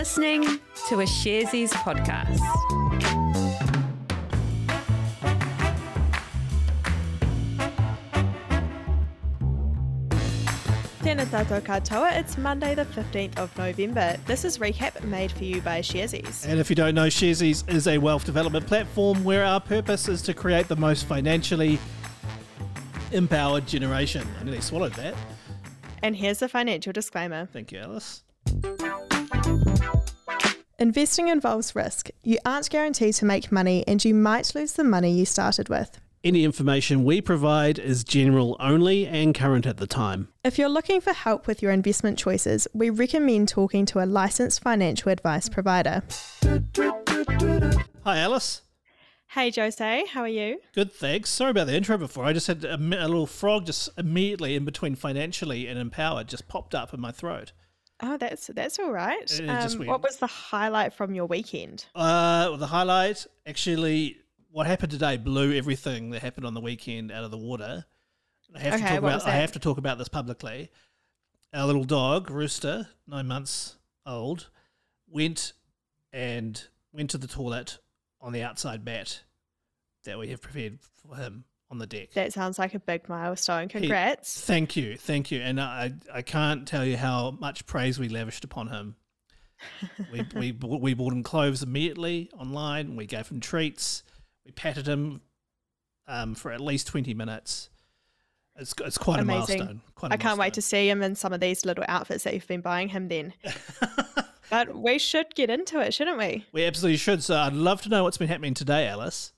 listening to a Sharesies podcast. Tēnā tātou katoa. It's Monday, the 15th of November. This is Recap made for you by Sharesies. And if you don't know, Sharesies is a wealth development platform where our purpose is to create the most financially empowered generation. I nearly swallowed that. And here's the financial disclaimer Thank you, Alice. Investing involves risk. You aren't guaranteed to make money, and you might lose the money you started with. Any information we provide is general only and current at the time. If you're looking for help with your investment choices, we recommend talking to a licensed financial advice provider. Hi, Alice. Hey, Jose, how are you? Good, thanks. Sorry about the intro before. I just had a, a little frog just immediately in between financially and empowered just popped up in my throat. Oh, that's that's all right. It is just Um, what was the highlight from your weekend? Uh, well, the highlight actually, what happened today blew everything that happened on the weekend out of the water. I have to Okay, talk what about. I have to talk about this publicly. Our little dog, Rooster, nine months old, went and went to the toilet on the outside mat that we have prepared for him on the deck. That sounds like a big milestone. Congrats. Thank you, thank you, and I I can't tell you how much praise we lavished upon him. we we bought, we bought him clothes immediately online. We gave him treats. We patted him um, for at least twenty minutes. It's it's quite Amazing. a milestone. Quite a I can't wait to see him in some of these little outfits that you've been buying him then. But we should get into it, shouldn't we? we absolutely should. So I'd love to know what's been happening today, Alice.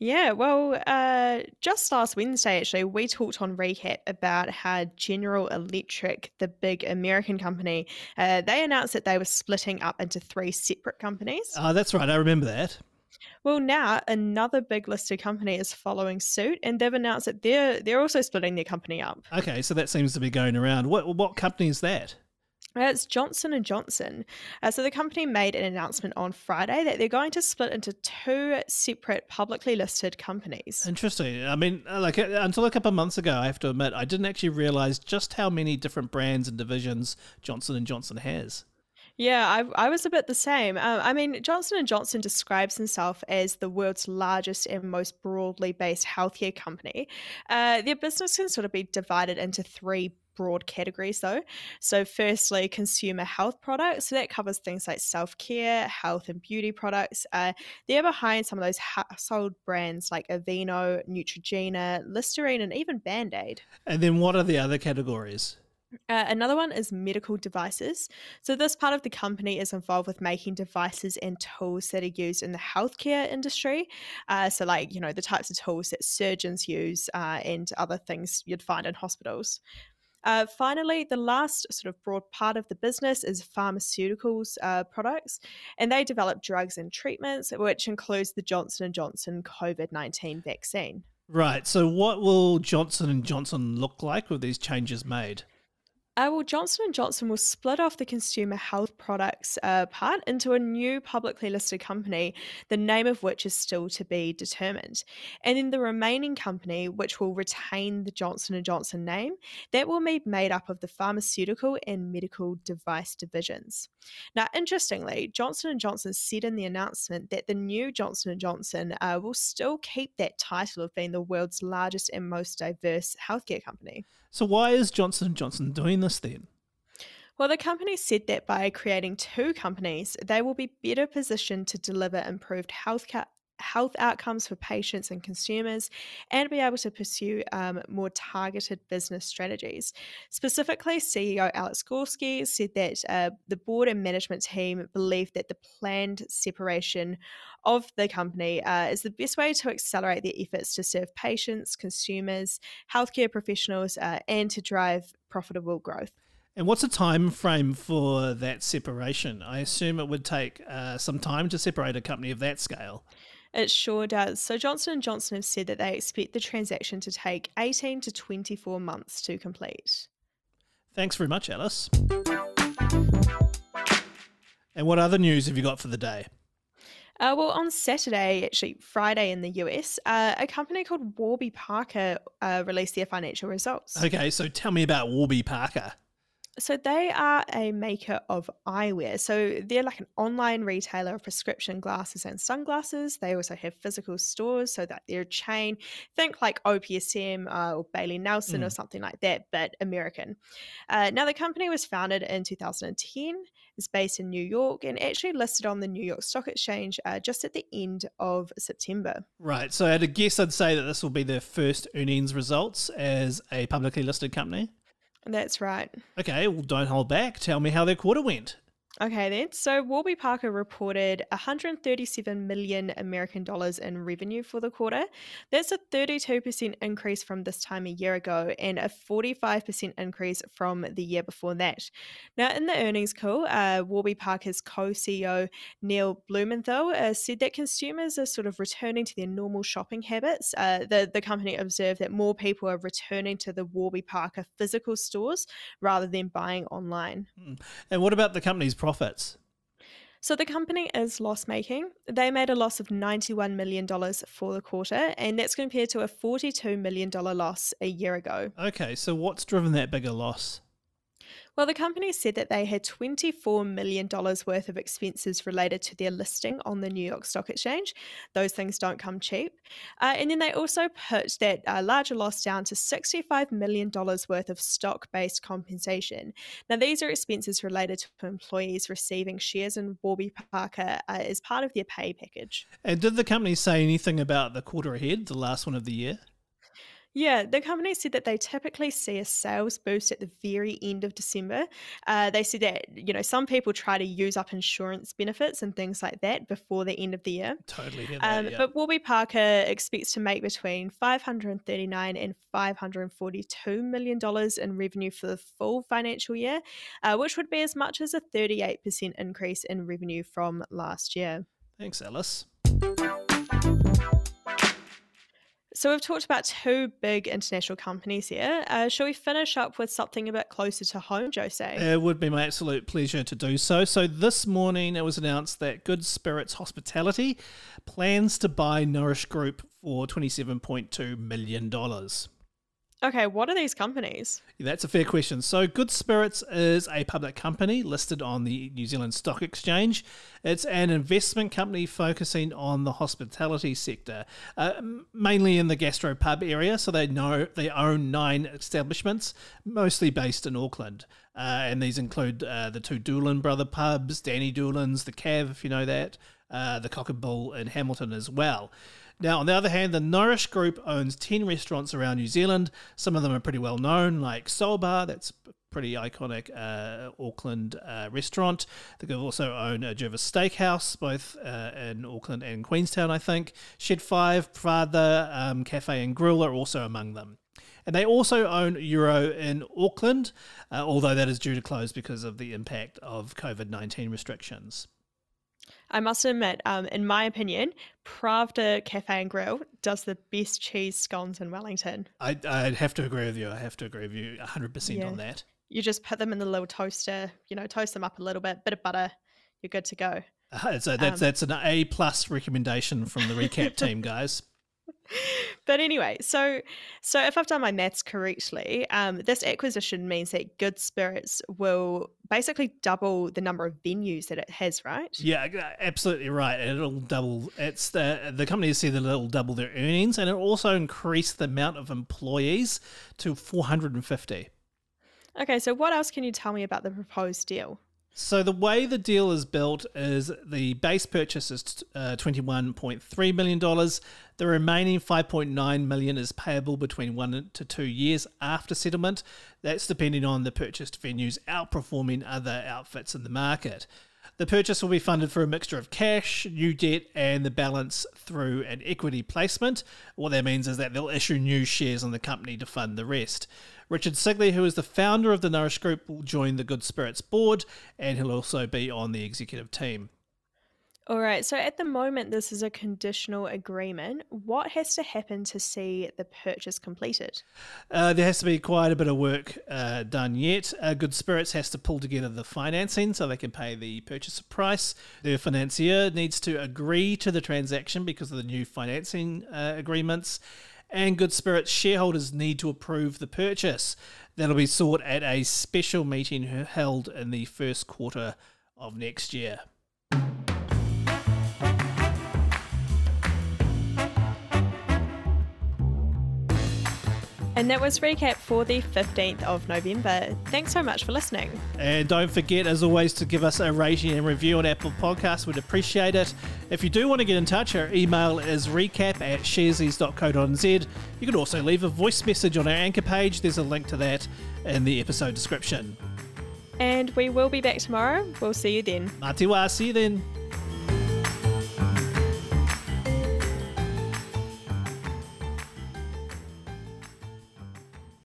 Yeah, well, uh, just last Wednesday, actually, we talked on Recap about how General Electric, the big American company, uh, they announced that they were splitting up into three separate companies. Ah, that's right. I remember that. Well, now another big listed company is following suit, and they've announced that they're they're also splitting their company up. Okay, so that seems to be going around. What what company is that? It's Johnson and Johnson. Uh, so the company made an announcement on Friday that they're going to split into two separate publicly listed companies. Interesting. I mean, uh, like uh, until a couple of months ago, I have to admit, I didn't actually realize just how many different brands and divisions Johnson and Johnson has. Yeah, I, I was a bit the same. Um, I mean, Johnson and Johnson describes himself as the world's largest and most broadly based healthcare company. Uh, their business can sort of be divided into three broad categories, though. So, firstly, consumer health products. So that covers things like self care, health and beauty products. Uh, they're behind some of those household brands like Aveeno, Neutrogena, Listerine, and even Band Aid. And then what are the other categories? Uh, another one is medical devices. So, this part of the company is involved with making devices and tools that are used in the healthcare industry. Uh, so, like, you know, the types of tools that surgeons use uh, and other things you'd find in hospitals. Uh, finally, the last sort of broad part of the business is pharmaceuticals uh, products, and they develop drugs and treatments, which includes the Johnson and Johnson COVID nineteen vaccine. Right. So what will Johnson and Johnson look like with these changes made? Uh, well, Johnson Johnson will split off the consumer health products uh, part into a new publicly listed company, the name of which is still to be determined. And then the remaining company, which will retain the Johnson Johnson name, that will be made up of the pharmaceutical and medical device divisions. Now, interestingly, Johnson Johnson said in the announcement that the new Johnson Johnson uh, will still keep that title of being the world's largest and most diverse healthcare company. So why is Johnson and Johnson doing this then? Well, the company said that by creating two companies, they will be better positioned to deliver improved health ca- health outcomes for patients and consumers and be able to pursue um, more targeted business strategies. Specifically, CEO Alex Gorsky said that uh, the board and management team believe that the planned separation of the company uh, is the best way to accelerate their efforts to serve patients, consumers, healthcare professionals, uh, and to drive profitable growth. And what's the time frame for that separation? I assume it would take uh, some time to separate a company of that scale. It sure does. So Johnson and Johnson have said that they expect the transaction to take 18 to 24 months to complete. Thanks very much, Alice. And what other news have you got for the day? Uh, well, on Saturday, actually Friday in the US, uh, a company called Warby Parker uh, released their financial results. Okay, so tell me about Warby Parker. So they are a maker of eyewear. So they're like an online retailer of prescription glasses and sunglasses. They also have physical stores, so that they're a chain. Think like OPSM uh, or Bailey Nelson or Mm. something like that, but American. Uh, now the company was founded in 2010. It's based in New York and actually listed on the New York Stock Exchange uh, just at the end of September. Right. So at a guess, I'd say that this will be their first earnings results as a publicly listed company. That's right. Okay, well, don't hold back. Tell me how their quarter went. Okay, then. So Warby Parker reported 137 million American dollars in revenue for the quarter. That's a 32% increase from this time a year ago and a 45% increase from the year before that. Now, in the earnings call, uh, Warby Parker's co CEO Neil Blumenthal uh, said that consumers are sort of returning to their normal shopping habits. Uh, the, the company observed that more people are returning to the Warby Parker physical stores rather than buying online. And what about the company's profits? So the company is loss making. They made a loss of $91 million for the quarter, and that's compared to a $42 million loss a year ago. Okay, so what's driven that bigger loss? Well, the company said that they had $24 million worth of expenses related to their listing on the New York Stock Exchange. Those things don't come cheap. Uh, and then they also put that uh, larger loss down to $65 million worth of stock based compensation. Now, these are expenses related to employees receiving shares in Warby Parker uh, as part of their pay package. And did the company say anything about the quarter ahead, the last one of the year? Yeah, the company said that they typically see a sales boost at the very end of December. Uh, they said that, you know, some people try to use up insurance benefits and things like that before the end of the year. Totally that. Um, yeah. But Warby Parker expects to make between 539 and 542 million dollars in revenue for the full financial year, uh, which would be as much as a 38% increase in revenue from last year. Thanks, Alice. So we've talked about two big international companies here. Uh, shall we finish up with something a bit closer to home, Jose? It would be my absolute pleasure to do so. So, this morning it was announced that Good Spirits Hospitality plans to buy Nourish Group for $27.2 million. Okay, what are these companies? That's a fair question. So, Good Spirits is a public company listed on the New Zealand Stock Exchange. It's an investment company focusing on the hospitality sector, uh, mainly in the gastropub area. So, they know they own nine establishments, mostly based in Auckland. Uh, and these include uh, the two Doolan brother pubs, Danny Doolan's, the Cav, if you know that, uh, the Cock and Bull in Hamilton as well. Now, on the other hand, the Nourish Group owns 10 restaurants around New Zealand. Some of them are pretty well known, like Soul Bar, that's a pretty iconic uh, Auckland uh, restaurant. They also own a Jervois Steakhouse, both uh, in Auckland and Queenstown, I think. Shed 5, Pravda, um, Cafe and Grill are also among them. And they also own Euro in Auckland, uh, although that is due to close because of the impact of COVID 19 restrictions. I must admit, um, in my opinion, Pravda Cafe and Grill does the best cheese scones in Wellington. I, I'd have to agree with you. I have to agree with you 100% Yeah. on that. You just put them in the little toaster, you know, toast them up a little bit, bit of butter, you're good to go. Uh, so that's Um, that's an A plus recommendation from the recap team, guys. But anyway, so so if I've done my maths correctly, um, this acquisition means that Good Spirits will basically double the number of venues that it has, right? Yeah, uh, absolutely right. It'll double. It's the the company has said that it'll double their earnings, and it'll also increase the amount of employees to 450. Okay, so what else can you tell me about the proposed deal? So the way the deal is built is the base purchase is uh, $21.3 million. The remaining 5.9 million is payable between one to two years after settlement. That's depending on the purchased venues outperforming other outfits in the market. The purchase will be funded through a mixture of cash, new debt, and the balance through an equity placement. What that means is that they'll issue new shares in the company to fund the rest. Richard Sigley, who is the founder of the Nourish Group, will join the Good Spirits board and he'll also be on the executive team. All right, so at the moment, this is a conditional agreement. What has to happen to see the purchase completed? Uh, there has to be quite a bit of work uh, done yet. Uh, Good Spirits has to pull together the financing so they can pay the purchase price. Their financier needs to agree to the transaction because of the new financing uh, agreements. and Good Spirits shareholders need to approve the purchase. That'll be sought at a special meeting held in the first quarter of next year. And that was recap for the 15th of November. Thanks so much for listening. And don't forget, as always, to give us a rating and review on Apple Podcasts. We'd appreciate it. If you do want to get in touch, our email is recap at sharesies.co.nz. You can also leave a voice message on our anchor page. There's a link to that in the episode description. And we will be back tomorrow. We'll see you then. Mā te wā, see you then.